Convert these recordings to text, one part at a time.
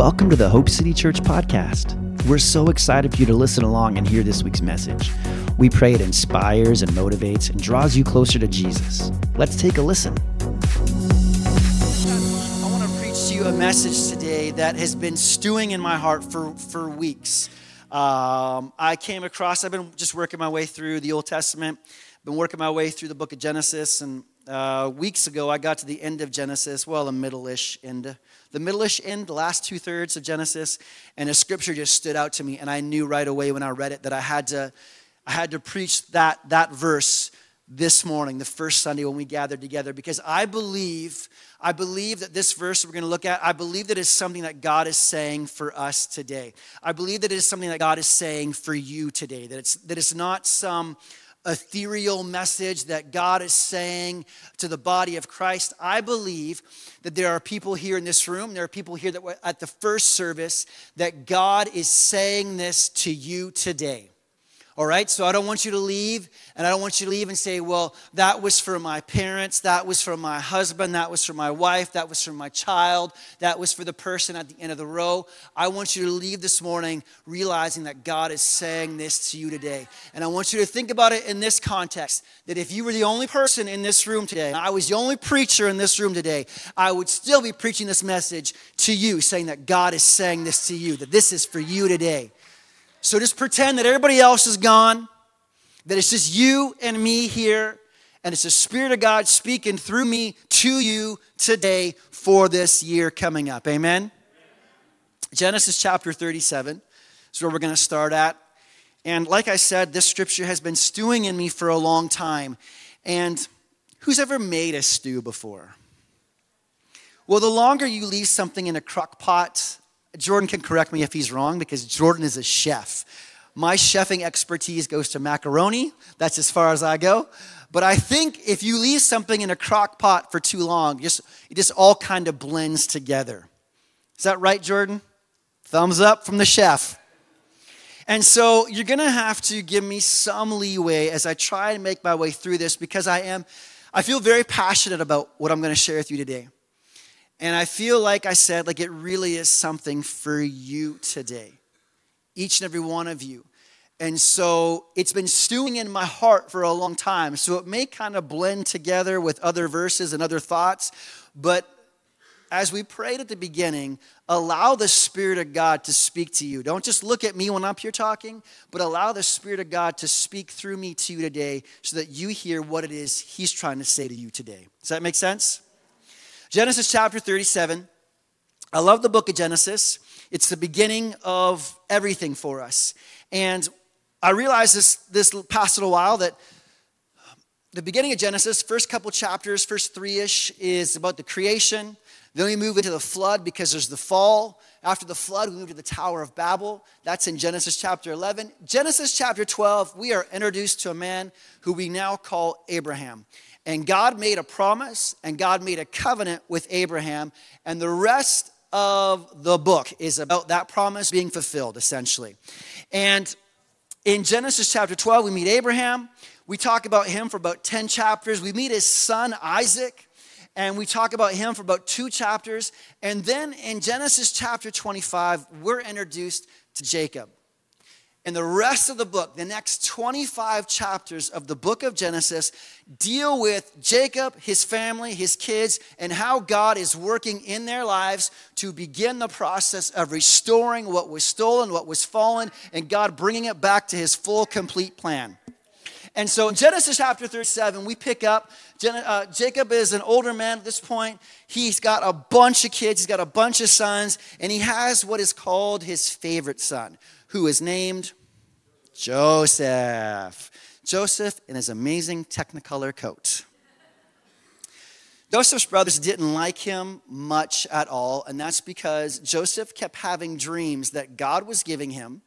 welcome to the Hope City Church podcast. We're so excited for you to listen along and hear this week's message. We pray it inspires and motivates and draws you closer to Jesus. Let's take a listen. I want to preach to you a message today that has been stewing in my heart for, for weeks. Um, I came across, I've been just working my way through the Old Testament, been working my way through the book of Genesis, and uh, weeks ago I got to the end of Genesis, well, the middle ish end the middle-ish end, the last two thirds of Genesis, and a scripture just stood out to me, and I knew right away when I read it that I had to, I had to preach that that verse this morning, the first Sunday when we gathered together, because I believe, I believe that this verse we're going to look at, I believe that is something that God is saying for us today. I believe that it is something that God is saying for you today. That it's that it's not some ethereal message that God is saying to the body of Christ. I believe that there are people here in this room, there are people here that were at the first service, that God is saying this to you today. All right, so I don't want you to leave, and I don't want you to leave and say, well, that was for my parents, that was for my husband, that was for my wife, that was for my child, that was for the person at the end of the row. I want you to leave this morning realizing that God is saying this to you today. And I want you to think about it in this context that if you were the only person in this room today, I was the only preacher in this room today, I would still be preaching this message to you, saying that God is saying this to you, that this is for you today. So just pretend that everybody else is gone, that it's just you and me here, and it's the Spirit of God speaking through me to you today for this year coming up. Amen? Genesis chapter 37 is where we're going to start at. And like I said, this scripture has been stewing in me for a long time. And who's ever made a stew before? Well, the longer you leave something in a crock pot, Jordan can correct me if he's wrong because Jordan is a chef. My chefing expertise goes to macaroni. That's as far as I go. But I think if you leave something in a crock pot for too long, just, it just all kind of blends together. Is that right, Jordan? Thumbs up from the chef. And so you're going to have to give me some leeway as I try and make my way through this because I am, I feel very passionate about what I'm going to share with you today. And I feel like I said, like it really is something for you today, each and every one of you. And so it's been stewing in my heart for a long time. So it may kind of blend together with other verses and other thoughts. But as we prayed at the beginning, allow the Spirit of God to speak to you. Don't just look at me when I'm here talking, but allow the Spirit of God to speak through me to you today so that you hear what it is He's trying to say to you today. Does that make sense? Genesis chapter 37. I love the book of Genesis. It's the beginning of everything for us. And I realized this, this past little while that the beginning of Genesis, first couple chapters, first three ish, is about the creation. Then we move into the flood because there's the fall. After the flood, we move to the Tower of Babel. That's in Genesis chapter 11. Genesis chapter 12, we are introduced to a man who we now call Abraham. And God made a promise and God made a covenant with Abraham. And the rest of the book is about that promise being fulfilled, essentially. And in Genesis chapter 12, we meet Abraham. We talk about him for about 10 chapters. We meet his son, Isaac, and we talk about him for about two chapters. And then in Genesis chapter 25, we're introduced to Jacob. And the rest of the book, the next 25 chapters of the book of Genesis, deal with Jacob, his family, his kids, and how God is working in their lives to begin the process of restoring what was stolen, what was fallen, and God bringing it back to his full, complete plan. And so in Genesis chapter 37, we pick up uh, Jacob is an older man at this point. He's got a bunch of kids, he's got a bunch of sons, and he has what is called his favorite son who is named Joseph. Joseph in his amazing Technicolor coat. Joseph's brothers didn't like him much at all, and that's because Joseph kept having dreams that God was giving him,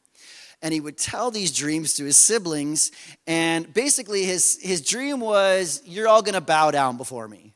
and he would tell these dreams to his siblings. And basically, his, his dream was, You're all gonna bow down before me.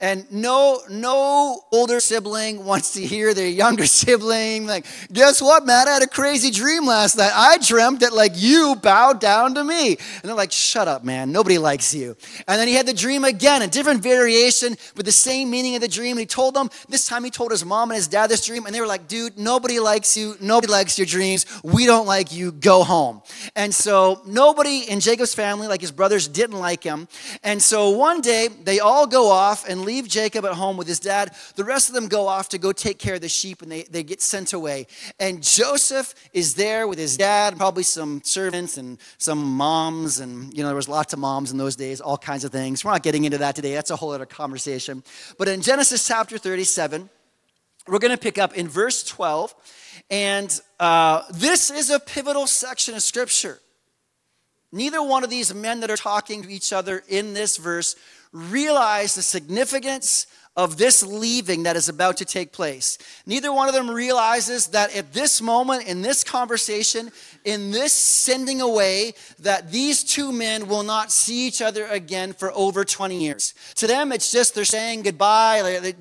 And no no older sibling wants to hear their younger sibling like guess what matt? I had a crazy dream last night. I dreamt that like you bowed down to me. And they're like shut up man. Nobody likes you. And then he had the dream again a different variation with the same meaning of the dream. And he told them this time he told his mom and his dad this dream and they were like dude nobody likes you. Nobody likes your dreams. We don't like you. Go home. And so nobody in jacob's family like his brothers didn't like him. And so one day they all go off and leave Jacob at home with his dad. The rest of them go off to go take care of the sheep and they, they get sent away. And Joseph is there with his dad, probably some servants and some moms. And, you know, there was lots of moms in those days, all kinds of things. We're not getting into that today. That's a whole other conversation. But in Genesis chapter 37, we're going to pick up in verse 12. And uh, this is a pivotal section of scripture. Neither one of these men that are talking to each other in this verse realize the significance of this leaving that is about to take place. Neither one of them realizes that at this moment, in this conversation, in this sending away, that these two men will not see each other again for over 20 years. To them, it's just they're saying goodbye.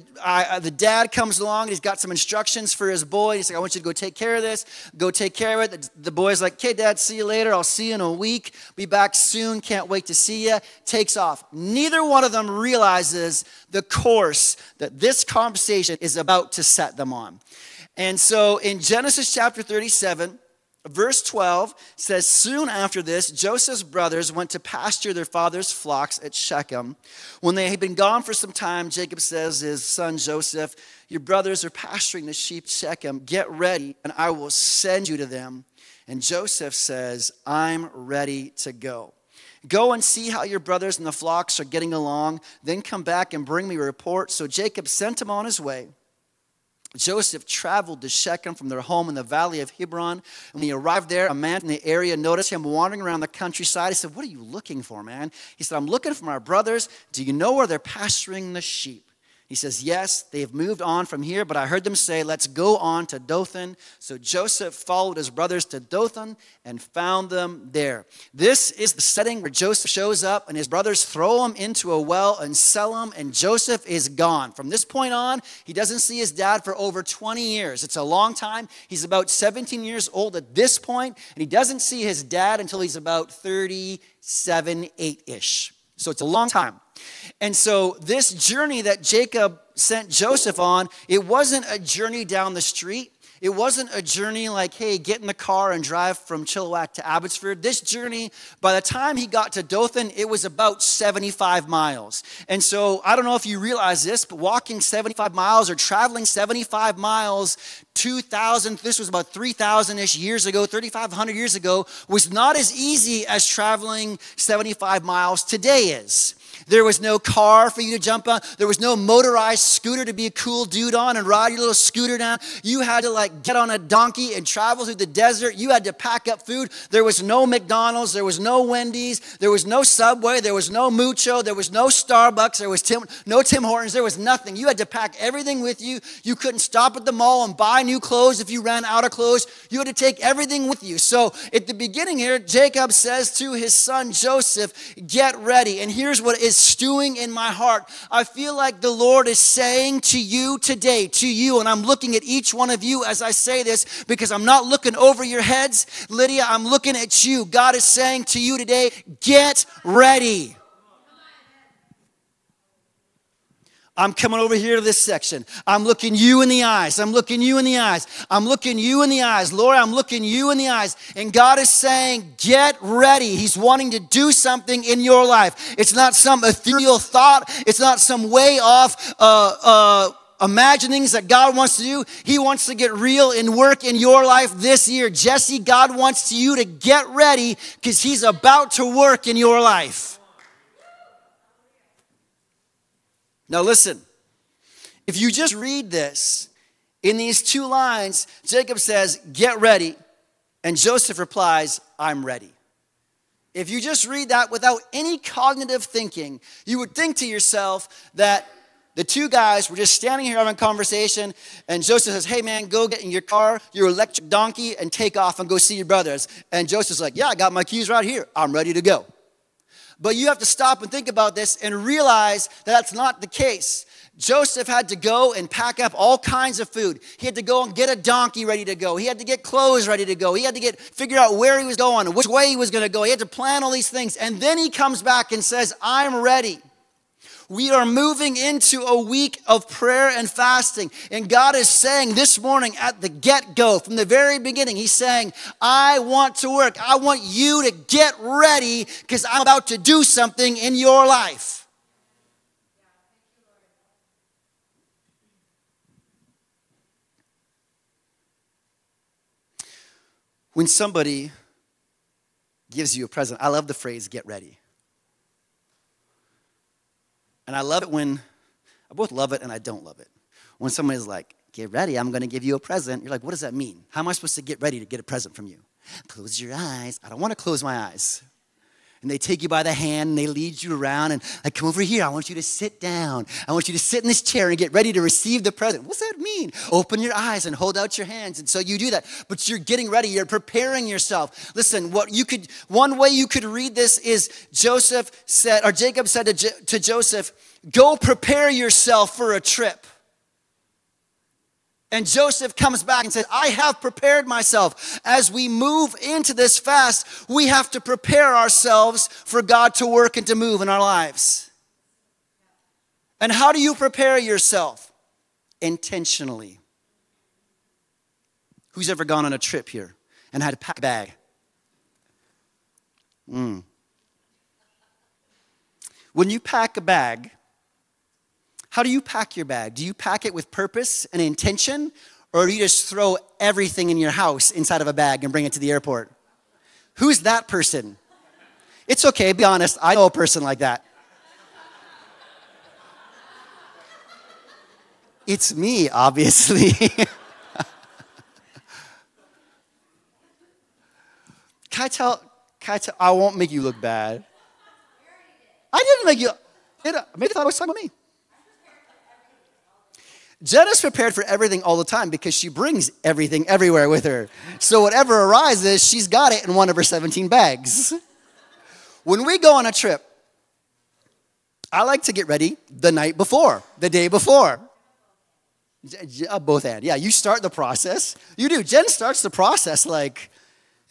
The dad comes along, he's got some instructions for his boy. He's like, I want you to go take care of this, go take care of it. The boy's like, okay, dad, see you later. I'll see you in a week. Be back soon. Can't wait to see you. Takes off. Neither one of them realizes the course that this conversation is about to set them on. And so in Genesis chapter 37, verse 12 says, Soon after this, Joseph's brothers went to pasture their father's flocks at Shechem. When they had been gone for some time, Jacob says to his son Joseph, Your brothers are pasturing the sheep Shechem. Get ready, and I will send you to them. And Joseph says, I'm ready to go. Go and see how your brothers and the flocks are getting along, then come back and bring me a report. So Jacob sent him on his way. Joseph traveled to Shechem from their home in the valley of Hebron. And when he arrived there, a man in the area noticed him wandering around the countryside. He said, What are you looking for, man? He said, I'm looking for my brothers. Do you know where they're pasturing the sheep? He says, Yes, they have moved on from here, but I heard them say, Let's go on to Dothan. So Joseph followed his brothers to Dothan and found them there. This is the setting where Joseph shows up and his brothers throw him into a well and sell him, and Joseph is gone. From this point on, he doesn't see his dad for over 20 years. It's a long time. He's about 17 years old at this point, and he doesn't see his dad until he's about 37, 8 ish. So it's a long time. And so, this journey that Jacob sent Joseph on, it wasn't a journey down the street. It wasn't a journey like, hey, get in the car and drive from Chilliwack to Abbotsford. This journey, by the time he got to Dothan, it was about 75 miles. And so I don't know if you realize this, but walking 75 miles or traveling 75 miles, 2,000, this was about 3,000 ish years ago, 3,500 years ago, was not as easy as traveling 75 miles today is. There was no car for you to jump on. There was no motorized scooter to be a cool dude on and ride your little scooter down. You had to like get on a donkey and travel through the desert. You had to pack up food. There was no McDonald's. There was no Wendy's. There was no Subway. There was no Mucho. There was no Starbucks. There was Tim, no Tim Hortons. There was nothing. You had to pack everything with you. You couldn't stop at the mall and buy new clothes if you ran out of clothes. You had to take everything with you. So at the beginning here, Jacob says to his son Joseph, Get ready. And here's what is stewing in my heart. I feel like the Lord is saying to you today, to you, and I'm looking at each one of you as I say this because I'm not looking over your heads. Lydia, I'm looking at you. God is saying to you today, get ready. I'm coming over here to this section. I'm looking you in the eyes. I'm looking you in the eyes. I'm looking you in the eyes. Lord, I'm looking you in the eyes. And God is saying, get ready. He's wanting to do something in your life. It's not some ethereal thought, it's not some way off. Uh, uh, imaginings that God wants to do. He wants to get real and work in your life this year. Jesse, God wants you to get ready because He's about to work in your life. Now, listen, if you just read this, in these two lines, Jacob says, Get ready. And Joseph replies, I'm ready. If you just read that without any cognitive thinking, you would think to yourself that the two guys were just standing here having a conversation, and Joseph says, Hey man, go get in your car, your electric donkey, and take off and go see your brothers. And Joseph's like, Yeah, I got my keys right here. I'm ready to go. But you have to stop and think about this and realize that that's not the case. Joseph had to go and pack up all kinds of food. He had to go and get a donkey ready to go. He had to get clothes ready to go. He had to get figure out where he was going which way he was going to go. He had to plan all these things. And then he comes back and says, "I'm ready." We are moving into a week of prayer and fasting. And God is saying this morning at the get go, from the very beginning, He's saying, I want to work. I want you to get ready because I'm about to do something in your life. When somebody gives you a present, I love the phrase get ready. And I love it when, I both love it and I don't love it. When someone is like, get ready, I'm gonna give you a present, you're like, what does that mean? How am I supposed to get ready to get a present from you? Close your eyes. I don't wanna close my eyes and they take you by the hand and they lead you around and like come over here. I want you to sit down. I want you to sit in this chair and get ready to receive the present. What's that mean? Open your eyes and hold out your hands. And so you do that but you're getting ready. You're preparing yourself. Listen what you could one way you could read this is joseph said or jacob said to, to joseph go prepare yourself for a trip and Joseph comes back and says, I have prepared myself. As we move into this fast, we have to prepare ourselves for God to work and to move in our lives. And how do you prepare yourself? Intentionally. Who's ever gone on a trip here and had to pack a bag? Mm. When you pack a bag, how do you pack your bag? Do you pack it with purpose and intention, or do you just throw everything in your house inside of a bag and bring it to the airport? Who's that person? It's okay, be honest. I know a person like that. It's me, obviously. can I tell? Can I tell? I won't make you look bad. I didn't make you. It, Maybe thought it was talking about me. Jenna's prepared for everything all the time because she brings everything everywhere with her. So whatever arises, she's got it in one of her 17 bags. When we go on a trip, I like to get ready the night before, the day before. Uh, both and. Yeah, you start the process. You do. Jen starts the process like,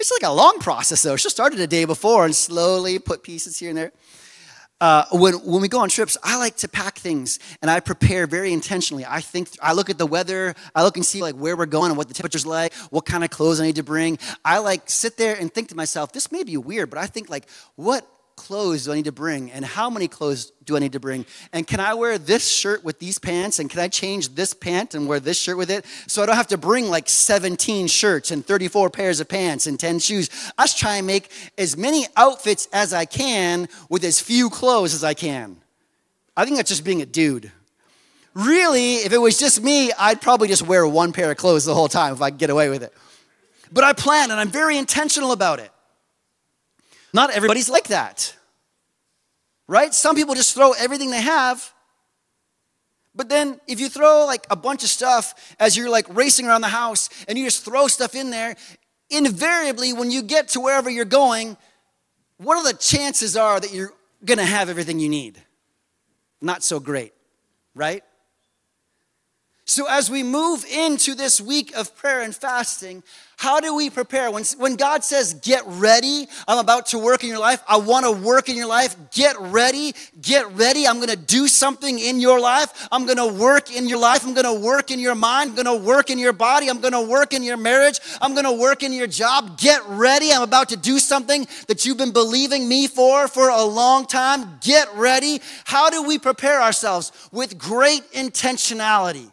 it's like a long process though. She'll start it a day before and slowly put pieces here and there uh, when, when we go on trips, I like to pack things and I prepare very intentionally. I think, I look at the weather, I look and see like where we're going and what the temperature's like, what kind of clothes I need to bring. I like sit there and think to myself, this may be weird, but I think like, what clothes do I need to bring? And how many clothes do I need to bring? And can I wear this shirt with these pants? And can I change this pant and wear this shirt with it? So I don't have to bring like 17 shirts and 34 pairs of pants and 10 shoes. I just try and make as many outfits as I can with as few clothes as I can. I think that's just being a dude. Really, if it was just me, I'd probably just wear one pair of clothes the whole time if I could get away with it. But I plan and I'm very intentional about it. Not everybody's like that. Right? Some people just throw everything they have. But then if you throw like a bunch of stuff as you're like racing around the house and you just throw stuff in there, invariably when you get to wherever you're going, what are the chances are that you're to have everything you need? Not so great, right? So, as we move into this week of prayer and fasting, how do we prepare? When, when God says, Get ready, I'm about to work in your life, I want to work in your life, get ready, get ready. I'm going to do something in your life. I'm going to work in your life. I'm going to work in your mind. I'm going to work in your body. I'm going to work in your marriage. I'm going to work in your job. Get ready. I'm about to do something that you've been believing me for for a long time. Get ready. How do we prepare ourselves? With great intentionality.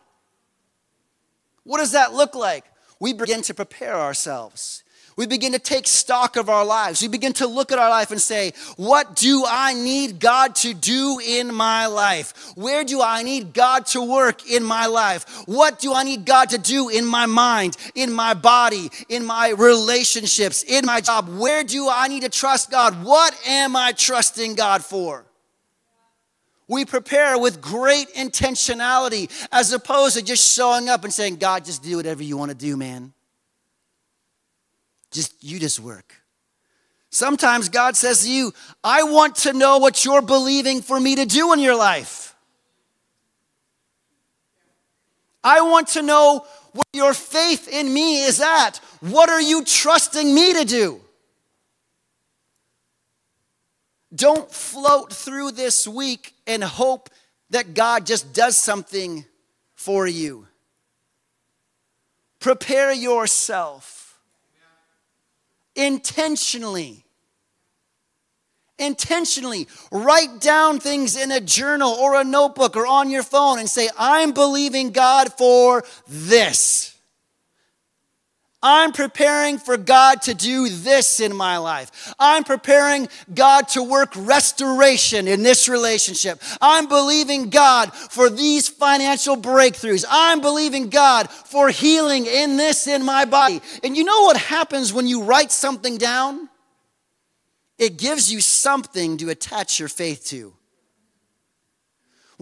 What does that look like? We begin to prepare ourselves. We begin to take stock of our lives. We begin to look at our life and say, What do I need God to do in my life? Where do I need God to work in my life? What do I need God to do in my mind, in my body, in my relationships, in my job? Where do I need to trust God? What am I trusting God for? We prepare with great intentionality as opposed to just showing up and saying, God, just do whatever you want to do, man. Just, you just work. Sometimes God says to you, I want to know what you're believing for me to do in your life. I want to know where your faith in me is at. What are you trusting me to do? Don't float through this week and hope that God just does something for you. Prepare yourself intentionally. Intentionally write down things in a journal or a notebook or on your phone and say, I'm believing God for this. I'm preparing for God to do this in my life. I'm preparing God to work restoration in this relationship. I'm believing God for these financial breakthroughs. I'm believing God for healing in this in my body. And you know what happens when you write something down? It gives you something to attach your faith to.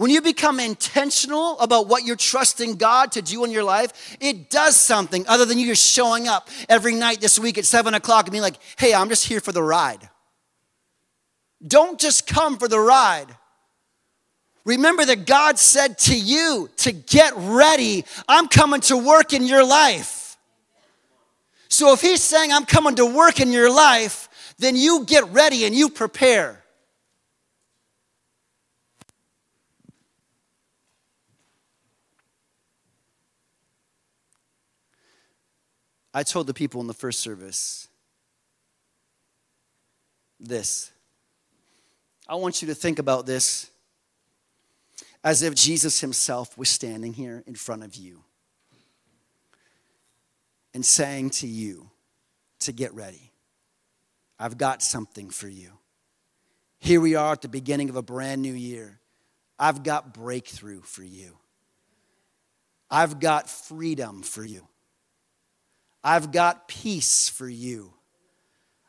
When you become intentional about what you're trusting God to do in your life, it does something other than you just showing up every night this week at seven o'clock and being like, hey, I'm just here for the ride. Don't just come for the ride. Remember that God said to you to get ready. I'm coming to work in your life. So if He's saying, I'm coming to work in your life, then you get ready and you prepare. I told the people in the first service this. I want you to think about this as if Jesus himself was standing here in front of you and saying to you to get ready. I've got something for you. Here we are at the beginning of a brand new year. I've got breakthrough for you. I've got freedom for you. I've got peace for you.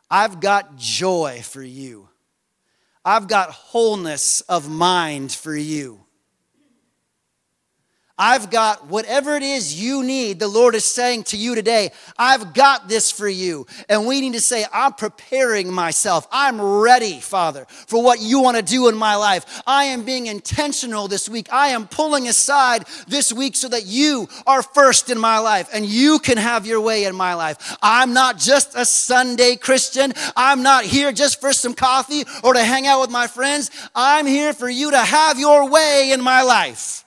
I've got joy for you. I've got wholeness of mind for you. I've got whatever it is you need, the Lord is saying to you today, I've got this for you. And we need to say, I'm preparing myself. I'm ready, Father, for what you want to do in my life. I am being intentional this week. I am pulling aside this week so that you are first in my life and you can have your way in my life. I'm not just a Sunday Christian. I'm not here just for some coffee or to hang out with my friends. I'm here for you to have your way in my life.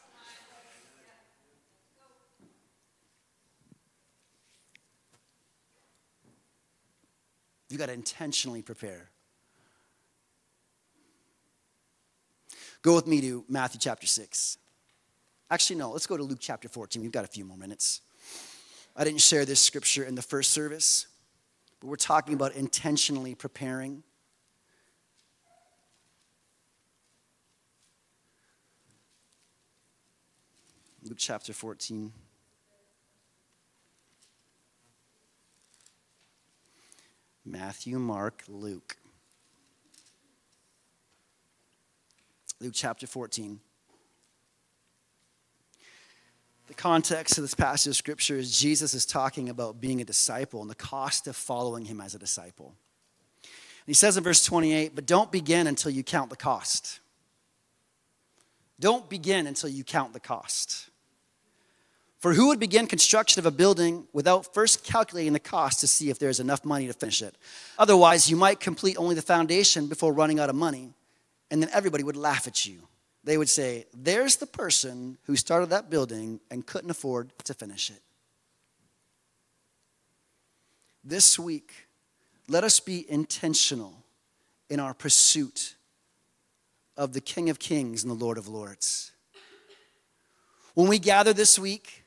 You got to intentionally prepare. Go with me to Matthew chapter 6. Actually, no, let's go to Luke chapter 14. We've got a few more minutes. I didn't share this scripture in the first service, but we're talking about intentionally preparing. Luke chapter 14. Matthew, Mark, Luke. Luke chapter 14. The context of this passage of scripture is Jesus is talking about being a disciple and the cost of following him as a disciple. And he says in verse 28, but don't begin until you count the cost. Don't begin until you count the cost. For who would begin construction of a building without first calculating the cost to see if there's enough money to finish it? Otherwise, you might complete only the foundation before running out of money, and then everybody would laugh at you. They would say, There's the person who started that building and couldn't afford to finish it. This week, let us be intentional in our pursuit of the King of Kings and the Lord of Lords. When we gather this week,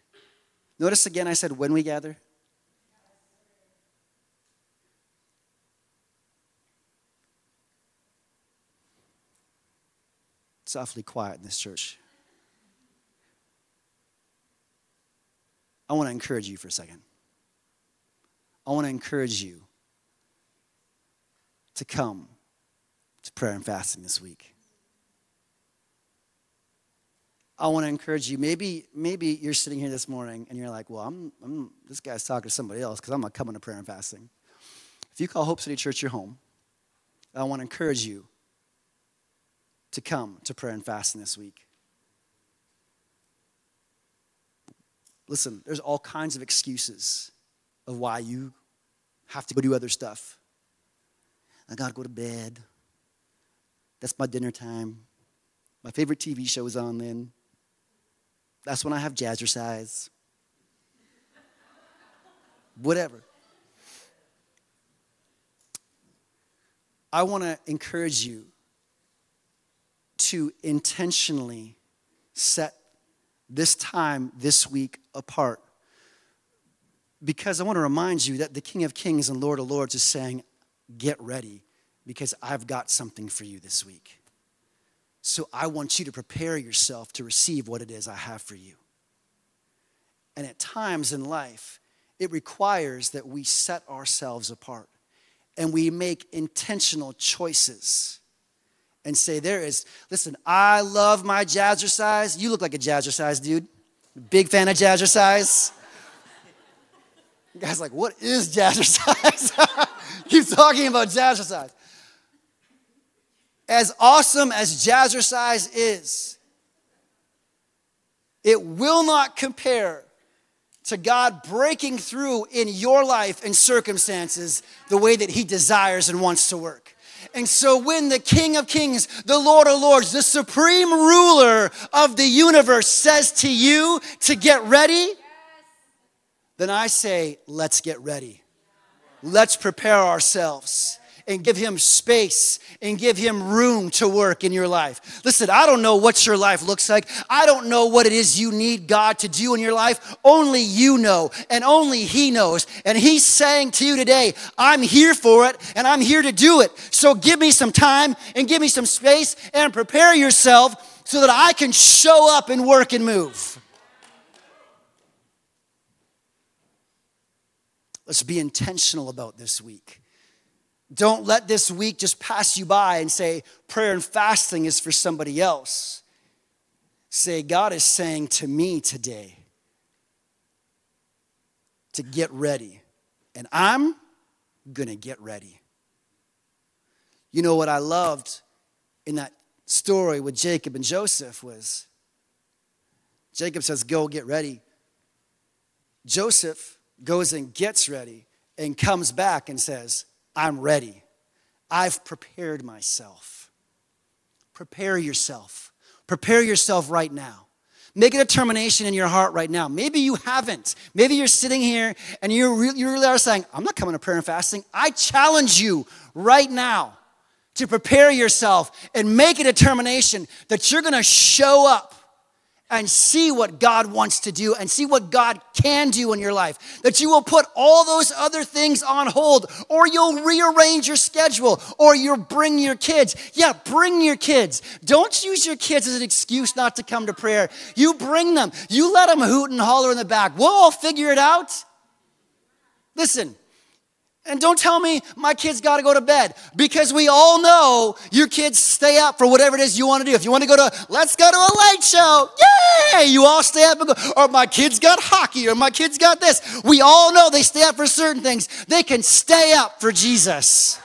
Notice again, I said when we gather. It's awfully quiet in this church. I want to encourage you for a second. I want to encourage you to come to prayer and fasting this week. I want to encourage you. Maybe, maybe you're sitting here this morning and you're like, well, I'm, I'm this guy's talking to somebody else because I'm not coming to prayer and fasting. If you call Hope City Church your home, I want to encourage you to come to prayer and fasting this week. Listen, there's all kinds of excuses of why you have to go do other stuff. I gotta go to bed. That's my dinner time. My favorite TV show is on then. That's when I have jazzercise. Whatever. I want to encourage you to intentionally set this time this week apart. Because I want to remind you that the King of Kings and Lord of Lords is saying, Get ready, because I've got something for you this week. So I want you to prepare yourself to receive what it is I have for you. And at times in life, it requires that we set ourselves apart and we make intentional choices and say, There is, listen, I love my jazzercise. You look like a jazzercise dude. Big fan of jazzercise. Guys like, what is jazzercise? Keep talking about jazzercise. As awesome as jazzercise is, it will not compare to God breaking through in your life and circumstances the way that He desires and wants to work. And so, when the King of Kings, the Lord of Lords, the supreme ruler of the universe says to you to get ready, then I say, let's get ready. Let's prepare ourselves and give him space and give him room to work in your life. Listen, I don't know what your life looks like. I don't know what it is you need God to do in your life. Only you know, and only he knows. And he's saying to you today, I'm here for it and I'm here to do it. So give me some time and give me some space and prepare yourself so that I can show up and work and move. Let's be intentional about this week. Don't let this week just pass you by and say, prayer and fasting is for somebody else. Say, God is saying to me today to get ready. And I'm going to get ready. You know what I loved in that story with Jacob and Joseph was Jacob says, Go get ready. Joseph goes and gets ready and comes back and says, I'm ready. I've prepared myself. Prepare yourself. Prepare yourself right now. Make a determination in your heart right now. Maybe you haven't. Maybe you're sitting here and you you really are saying, I'm not coming to prayer and fasting. I challenge you right now to prepare yourself and make a determination that you're going to show up and see what God wants to do and see what God can do in your life. That you will put all those other things on hold, or you'll rearrange your schedule, or you'll bring your kids. Yeah, bring your kids. Don't use your kids as an excuse not to come to prayer. You bring them, you let them hoot and holler in the back. We'll all figure it out. Listen, and don't tell me my kids got to go to bed because we all know your kids stay up for whatever it is you want to do. If you want to go to, let's go to a late show, yay! You all stay up and go. Or my kids got hockey, or my kids got this. We all know they stay up for certain things. They can stay up for Jesus.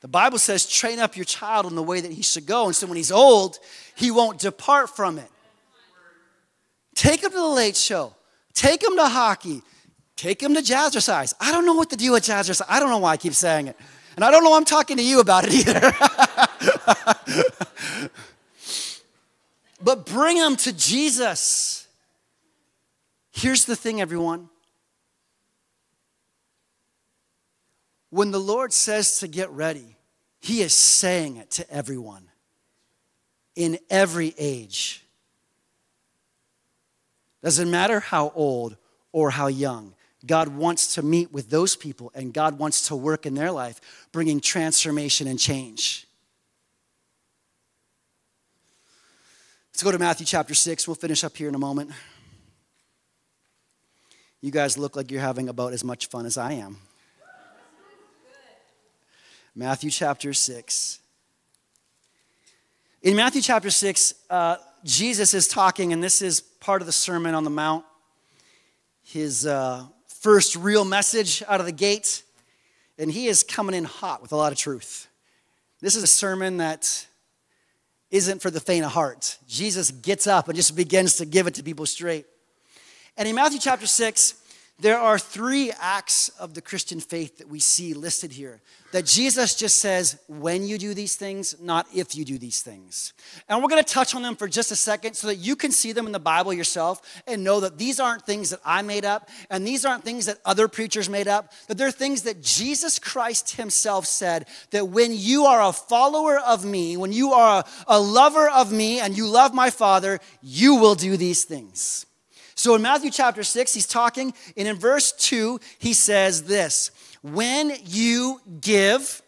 The Bible says, train up your child in the way that he should go. And so when he's old, he won't depart from it. Take them to the late show. Take them to hockey. Take them to jazzercise. I don't know what to do with jazzercise. I don't know why I keep saying it. And I don't know I'm talking to you about it either. but bring them to Jesus. Here's the thing, everyone. When the Lord says to get ready, He is saying it to everyone in every age. Doesn't matter how old or how young. God wants to meet with those people and God wants to work in their life, bringing transformation and change. Let's go to Matthew chapter 6. We'll finish up here in a moment. You guys look like you're having about as much fun as I am. Matthew chapter 6. In Matthew chapter 6, uh, Jesus is talking, and this is part of the Sermon on the Mount, his uh, first real message out of the gate, and he is coming in hot with a lot of truth. This is a sermon that isn't for the faint of heart. Jesus gets up and just begins to give it to people straight. And in Matthew chapter 6, there are three acts of the Christian faith that we see listed here. That Jesus just says, when you do these things, not if you do these things. And we're to touch on them for just a second so that you can see them in the Bible yourself and know that these aren't things that I made up and these aren't things that other preachers made up, that they're things that Jesus Christ Himself said that when you are a follower of me, when you are a, a lover of me and you love my Father, you will do these things. So in Matthew chapter 6, he's talking, and in verse 2, he says this When you give,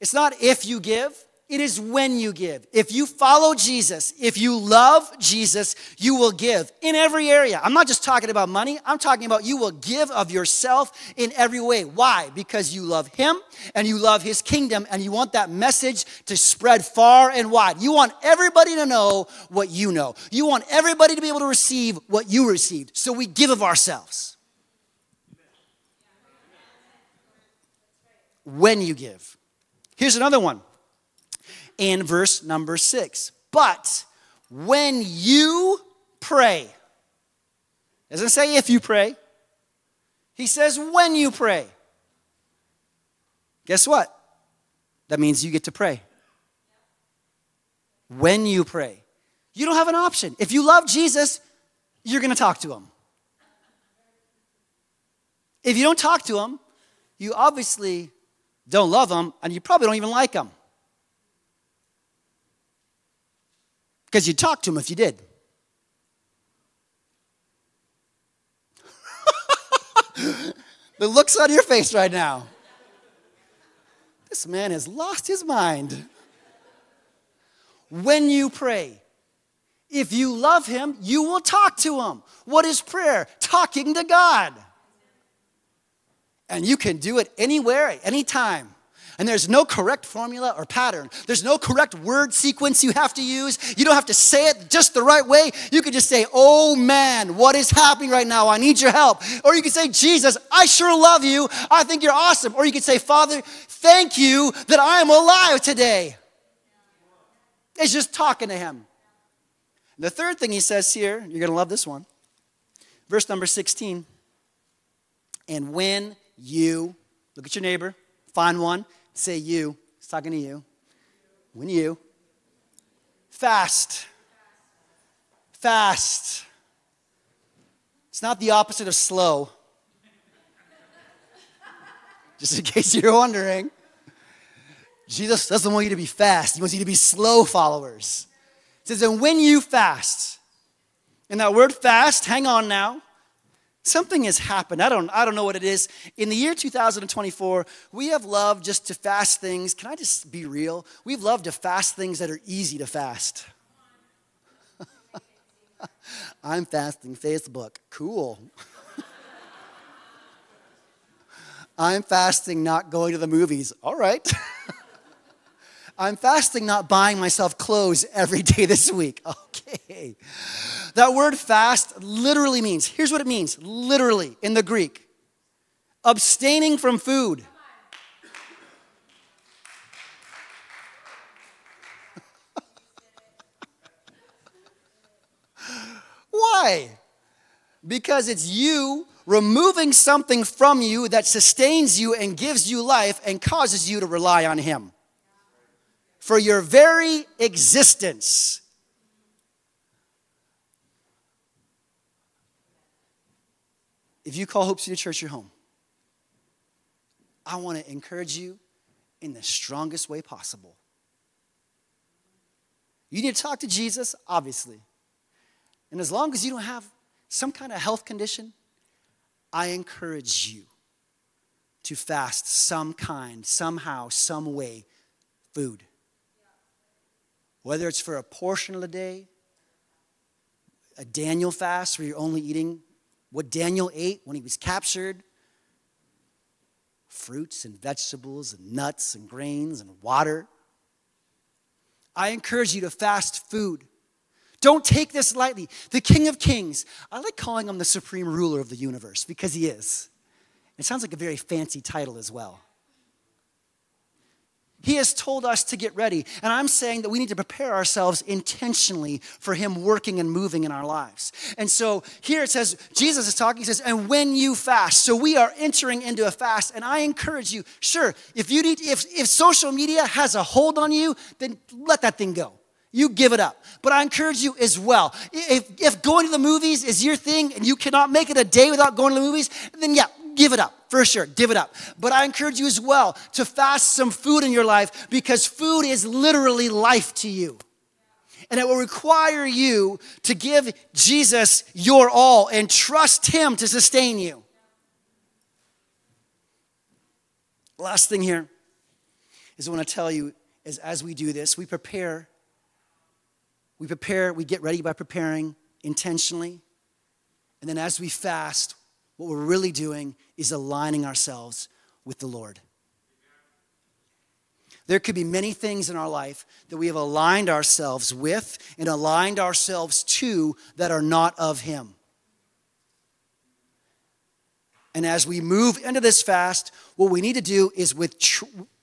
it's not if you give, it is when you give. If you follow Jesus, if you love Jesus, you will give in every area. I'm not just talking about money, I'm talking about you will give of yourself in every way. Why? Because you love Him and you love His kingdom and you want that message to spread far and wide. You want everybody to know what you know, you want everybody to be able to receive what you received. So we give of ourselves. When you give. Here's another one in verse number six. But when you pray, doesn't say if you pray, he says when you pray. Guess what? That means you get to pray. When you pray, you don't have an option. If you love Jesus, you're going to talk to him. If you don't talk to him, you obviously don't love him and you probably don't even like him. Because you'd talk to him if you did. the looks on your face right now. This man has lost his mind. When you pray, if you love him, you will talk to him. What is prayer? Talking to God. And you can do it anywhere, at any time. And there's no correct formula or pattern. There's no correct word sequence you have to use. You don't have to say it just the right way. You can just say, Oh man, what is happening right now? I need your help. Or you can say, Jesus, I sure love you. I think you're awesome. Or you can say, Father, thank you that I am alive today. It's just talking to him. The third thing he says here, you're going to love this one. Verse number 16. And when you, look at your neighbor, find one, Say you. He's talking to you. When you fast. Fast. It's not the opposite of slow. Just in case you're wondering. Jesus doesn't want you to be fast. He wants you to be slow followers. He says, and when you fast, and that word fast, hang on now, Something has happened. I don't, I don't know what it is. In the year 2024, we have loved just to fast things. Can I just be real? We've loved to fast things that are easy to fast. I'm fasting Facebook. Cool. I'm fasting not going to the movies. All right. I'm fasting not buying myself clothes every day this week. Okay. That word fast literally means, here's what it means literally in the Greek abstaining from food. Why? Because it's you removing something from you that sustains you and gives you life and causes you to rely on Him for your very existence. If you call Hope City Church your home, I want to encourage you in the strongest way possible. You need to talk to Jesus, obviously. And as long as you don't have some kind of health condition, I encourage you to fast some kind, somehow, some way, food. Whether it's for a portion of the day, a Daniel fast where you're only eating what Daniel ate when he was captured fruits and vegetables and nuts and grains and water. I encourage you to fast food. Don't take this lightly. The King of Kings, I like calling him the supreme ruler of the universe because he is. It sounds like a very fancy title as well. He has told us to get ready. And I'm saying that we need to prepare ourselves intentionally for Him working and moving in our lives. And so here it says, Jesus is talking, he says, and when you fast. So we are entering into a fast. And I encourage you, sure, if you need, if, if social media has a hold on you, then let that thing go. You give it up. But I encourage you as well. If, if going to the movies is your thing and you cannot make it a day without going to the movies, then yeah, give it up for sure. Give it up. But I encourage you as well to fast some food in your life because food is literally life to you. And it will require you to give Jesus your all and trust Him to sustain you. Last thing here is I want to tell you is as we do this, we prepare. We prepare, we get ready by preparing intentionally. And then as we fast, what we're really doing is aligning ourselves with the Lord. There could be many things in our life that we have aligned ourselves with and aligned ourselves to that are not of Him. And as we move into this fast, what we need to do is with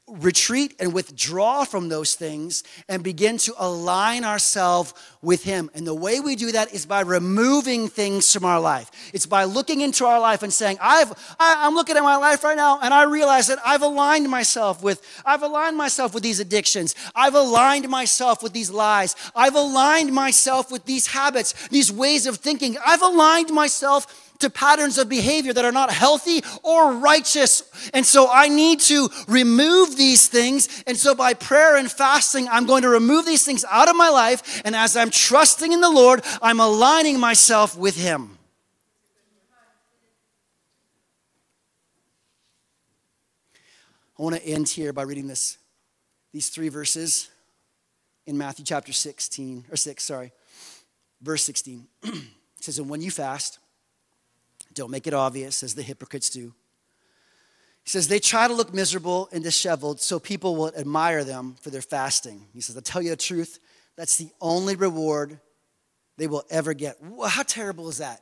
retreat and withdraw from those things and begin to align ourselves with him. And the way we do that is by removing things from our life. It's by looking into our life and saying i've I, i'm looking at my life right now and i realize that i've aligned myself with i've aligned myself with these addictions. I've aligned myself with these lies. I've aligned myself with these habits these ways of thinking. I've aligned myself to patterns of behavior that are not healthy or righteous. And so I need to remove these things. And so by prayer and fasting, I'm going to remove these things out of my life. And as I'm trusting in the Lord, I'm aligning myself with Him. I want to end here by reading this, these three verses in Matthew chapter 16, or 6, sorry, verse 16. it says, And when you fast, don't make it obvious, as the hypocrites do. He says, they try to look miserable and disheveled so people will admire them for their fasting. He says, I'll tell you the truth, that's the only reward they will ever get. How terrible is that?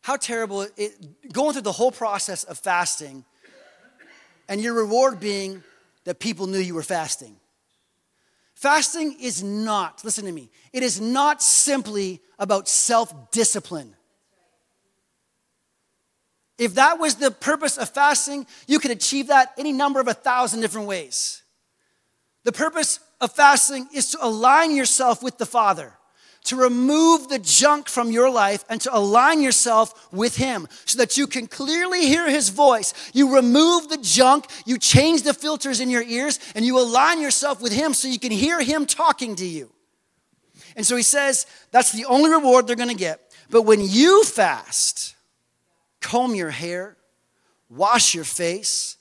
How terrible it, going through the whole process of fasting and your reward being that people knew you were fasting. Fasting is not, listen to me, it is not simply about self discipline. If that was the purpose of fasting, you could achieve that any number of a thousand different ways. The purpose of fasting is to align yourself with the Father, to remove the junk from your life and to align yourself with Him so that you can clearly hear His voice. You remove the junk, you change the filters in your ears, and you align yourself with Him so you can hear Him talking to you. And so He says that's the only reward they're gonna get. But when you fast, comb your hair, wash your face.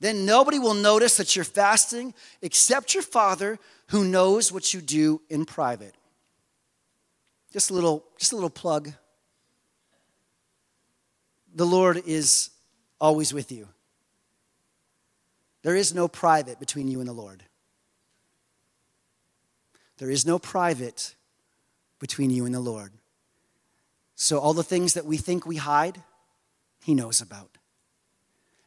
Then nobody will notice that you're fasting except your Father who knows what you do in private. Just a little, just a little plug. The Lord is always with you. There is no private between you and the Lord. There is no private between you and the Lord. So, all the things that we think we hide, he knows about.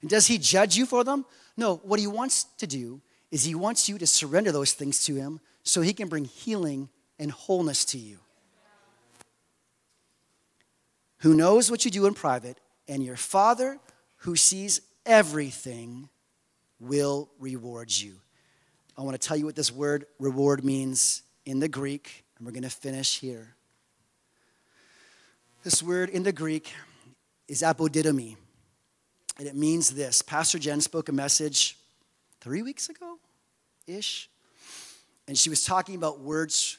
And does he judge you for them? No, what he wants to do is he wants you to surrender those things to him so he can bring healing and wholeness to you. Who knows what you do in private, and your Father who sees everything will reward you. I want to tell you what this word reward means in the Greek, and we're going to finish here. This word in the Greek is apodidomi. And it means this. Pastor Jen spoke a message three weeks ago ish. And she was talking about words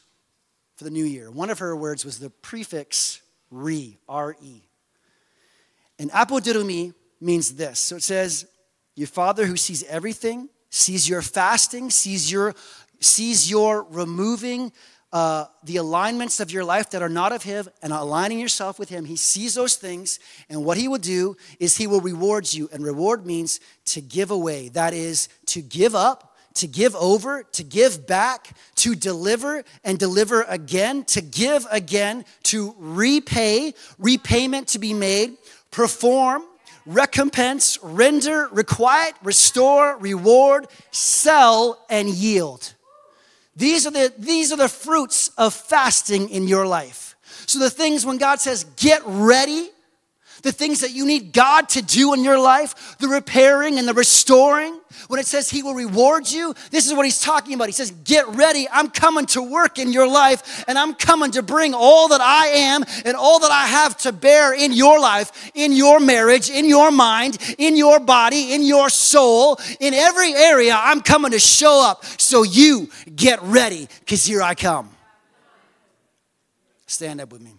for the new year. One of her words was the prefix re, R E. And apodidomi means this. So it says, Your Father who sees everything, sees your fasting, sees your, sees your removing uh, the alignments of your life that are not of Him and aligning yourself with Him. He sees those things, and what He will do is He will reward you. And reward means to give away, that is, to give up. To give over, to give back, to deliver and deliver again, to give again, to repay, repayment to be made perform, recompense, render, requite, restore, reward, sell, and yield. These are the, these are the fruits of fasting in your life. So the things when God says, get ready, the things that you need God to do in your life, the repairing and the restoring. When it says He will reward you, this is what He's talking about. He says, Get ready. I'm coming to work in your life, and I'm coming to bring all that I am and all that I have to bear in your life, in your marriage, in your mind, in your body, in your soul, in every area. I'm coming to show up. So you get ready, because here I come. Stand up with me.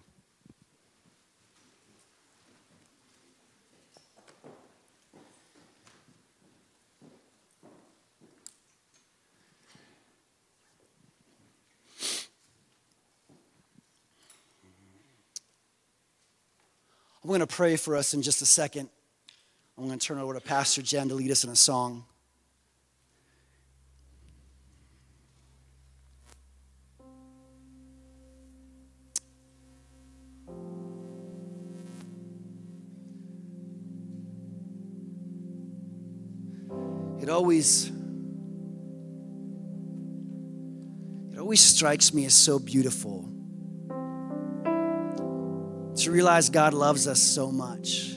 I'm going to pray for us in just a second. I'm going to turn over to Pastor Jen to lead us in a song. It always it always strikes me as so beautiful realize God loves us so much.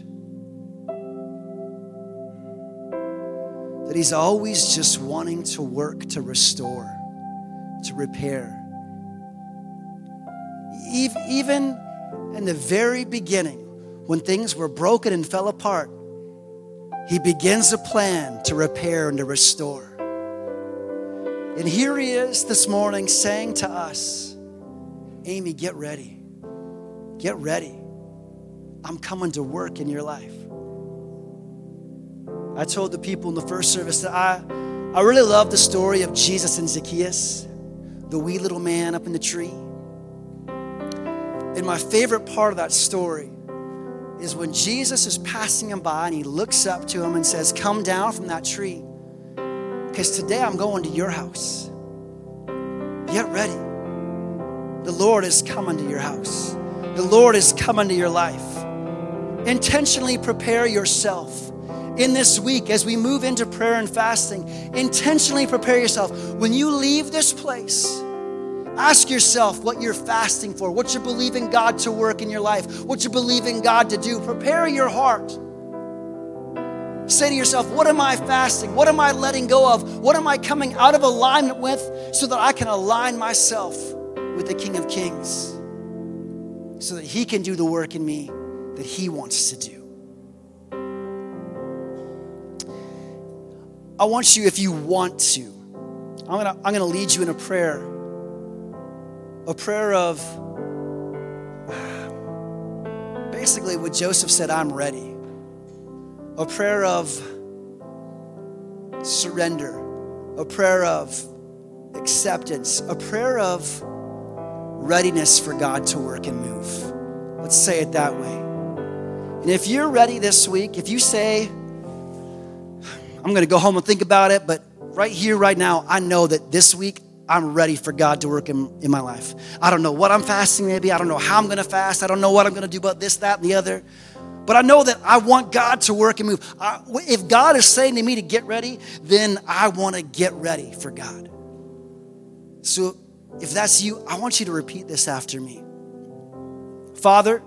That He's always just wanting to work to restore, to repair. Even in the very beginning, when things were broken and fell apart, He begins a plan to repair and to restore. And here He is this morning saying to us, Amy, get ready. Get ready. I'm coming to work in your life. I told the people in the first service that I, I really love the story of Jesus and Zacchaeus, the wee little man up in the tree. And my favorite part of that story is when Jesus is passing him by and he looks up to him and says, Come down from that tree, because today I'm going to your house. Get ready. The Lord is coming to your house. The Lord is coming to your life. Intentionally prepare yourself in this week as we move into prayer and fasting. Intentionally prepare yourself. When you leave this place, ask yourself what you're fasting for, what you're believing God to work in your life, what you're believing God to do. Prepare your heart. Say to yourself, what am I fasting? What am I letting go of? What am I coming out of alignment with so that I can align myself with the King of Kings? so that He can do the work in me that He wants to do. I want you, if you want to, I'm gonna, I'm gonna lead you in a prayer. A prayer of basically what Joseph said, I'm ready. A prayer of surrender, a prayer of acceptance, a prayer of readiness for God to work and move. Let's say it that way. And if you're ready this week, if you say, I'm going to go home and think about it, but right here, right now, I know that this week I'm ready for God to work in, in my life. I don't know what I'm fasting, maybe. I don't know how I'm going to fast. I don't know what I'm going to do about this, that, and the other. But I know that I want God to work and move. I, if God is saying to me to get ready, then I want to get ready for God. So if that's you, I want you to repeat this after me. Father,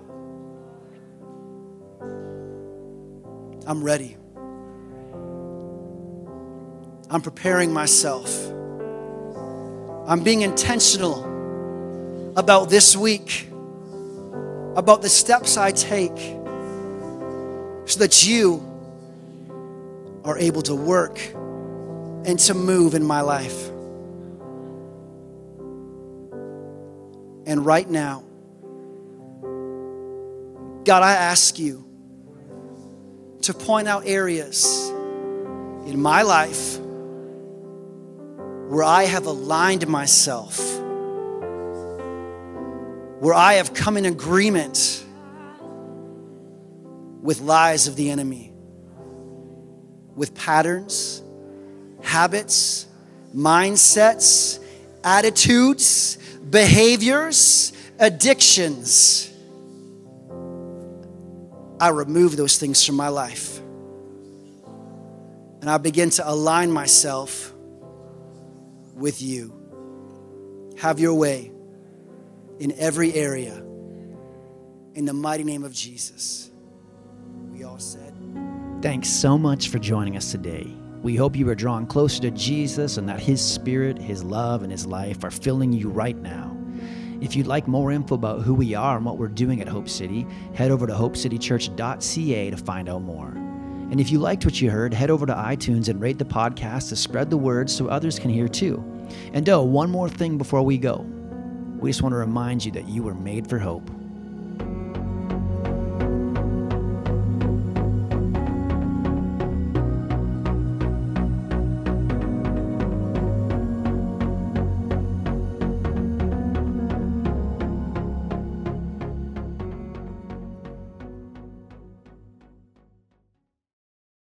I'm ready. I'm preparing myself. I'm being intentional about this week, about the steps I take, so that you are able to work and to move in my life. And right now, God, I ask you to point out areas in my life where I have aligned myself, where I have come in agreement with lies of the enemy, with patterns, habits, mindsets, attitudes, behaviors, addictions I remove those things from my life. And I begin to align myself with you. Have your way in every area. In the mighty name of Jesus. We all said, Thanks so much for joining us today. We hope you are drawn closer to Jesus and that His Spirit, His love, and His life are filling you right now. If you'd like more info about who we are and what we're doing at Hope City, head over to hopecitychurch.ca to find out more. And if you liked what you heard, head over to iTunes and rate the podcast to spread the word so others can hear too. And oh, one more thing before we go. We just want to remind you that you were made for hope.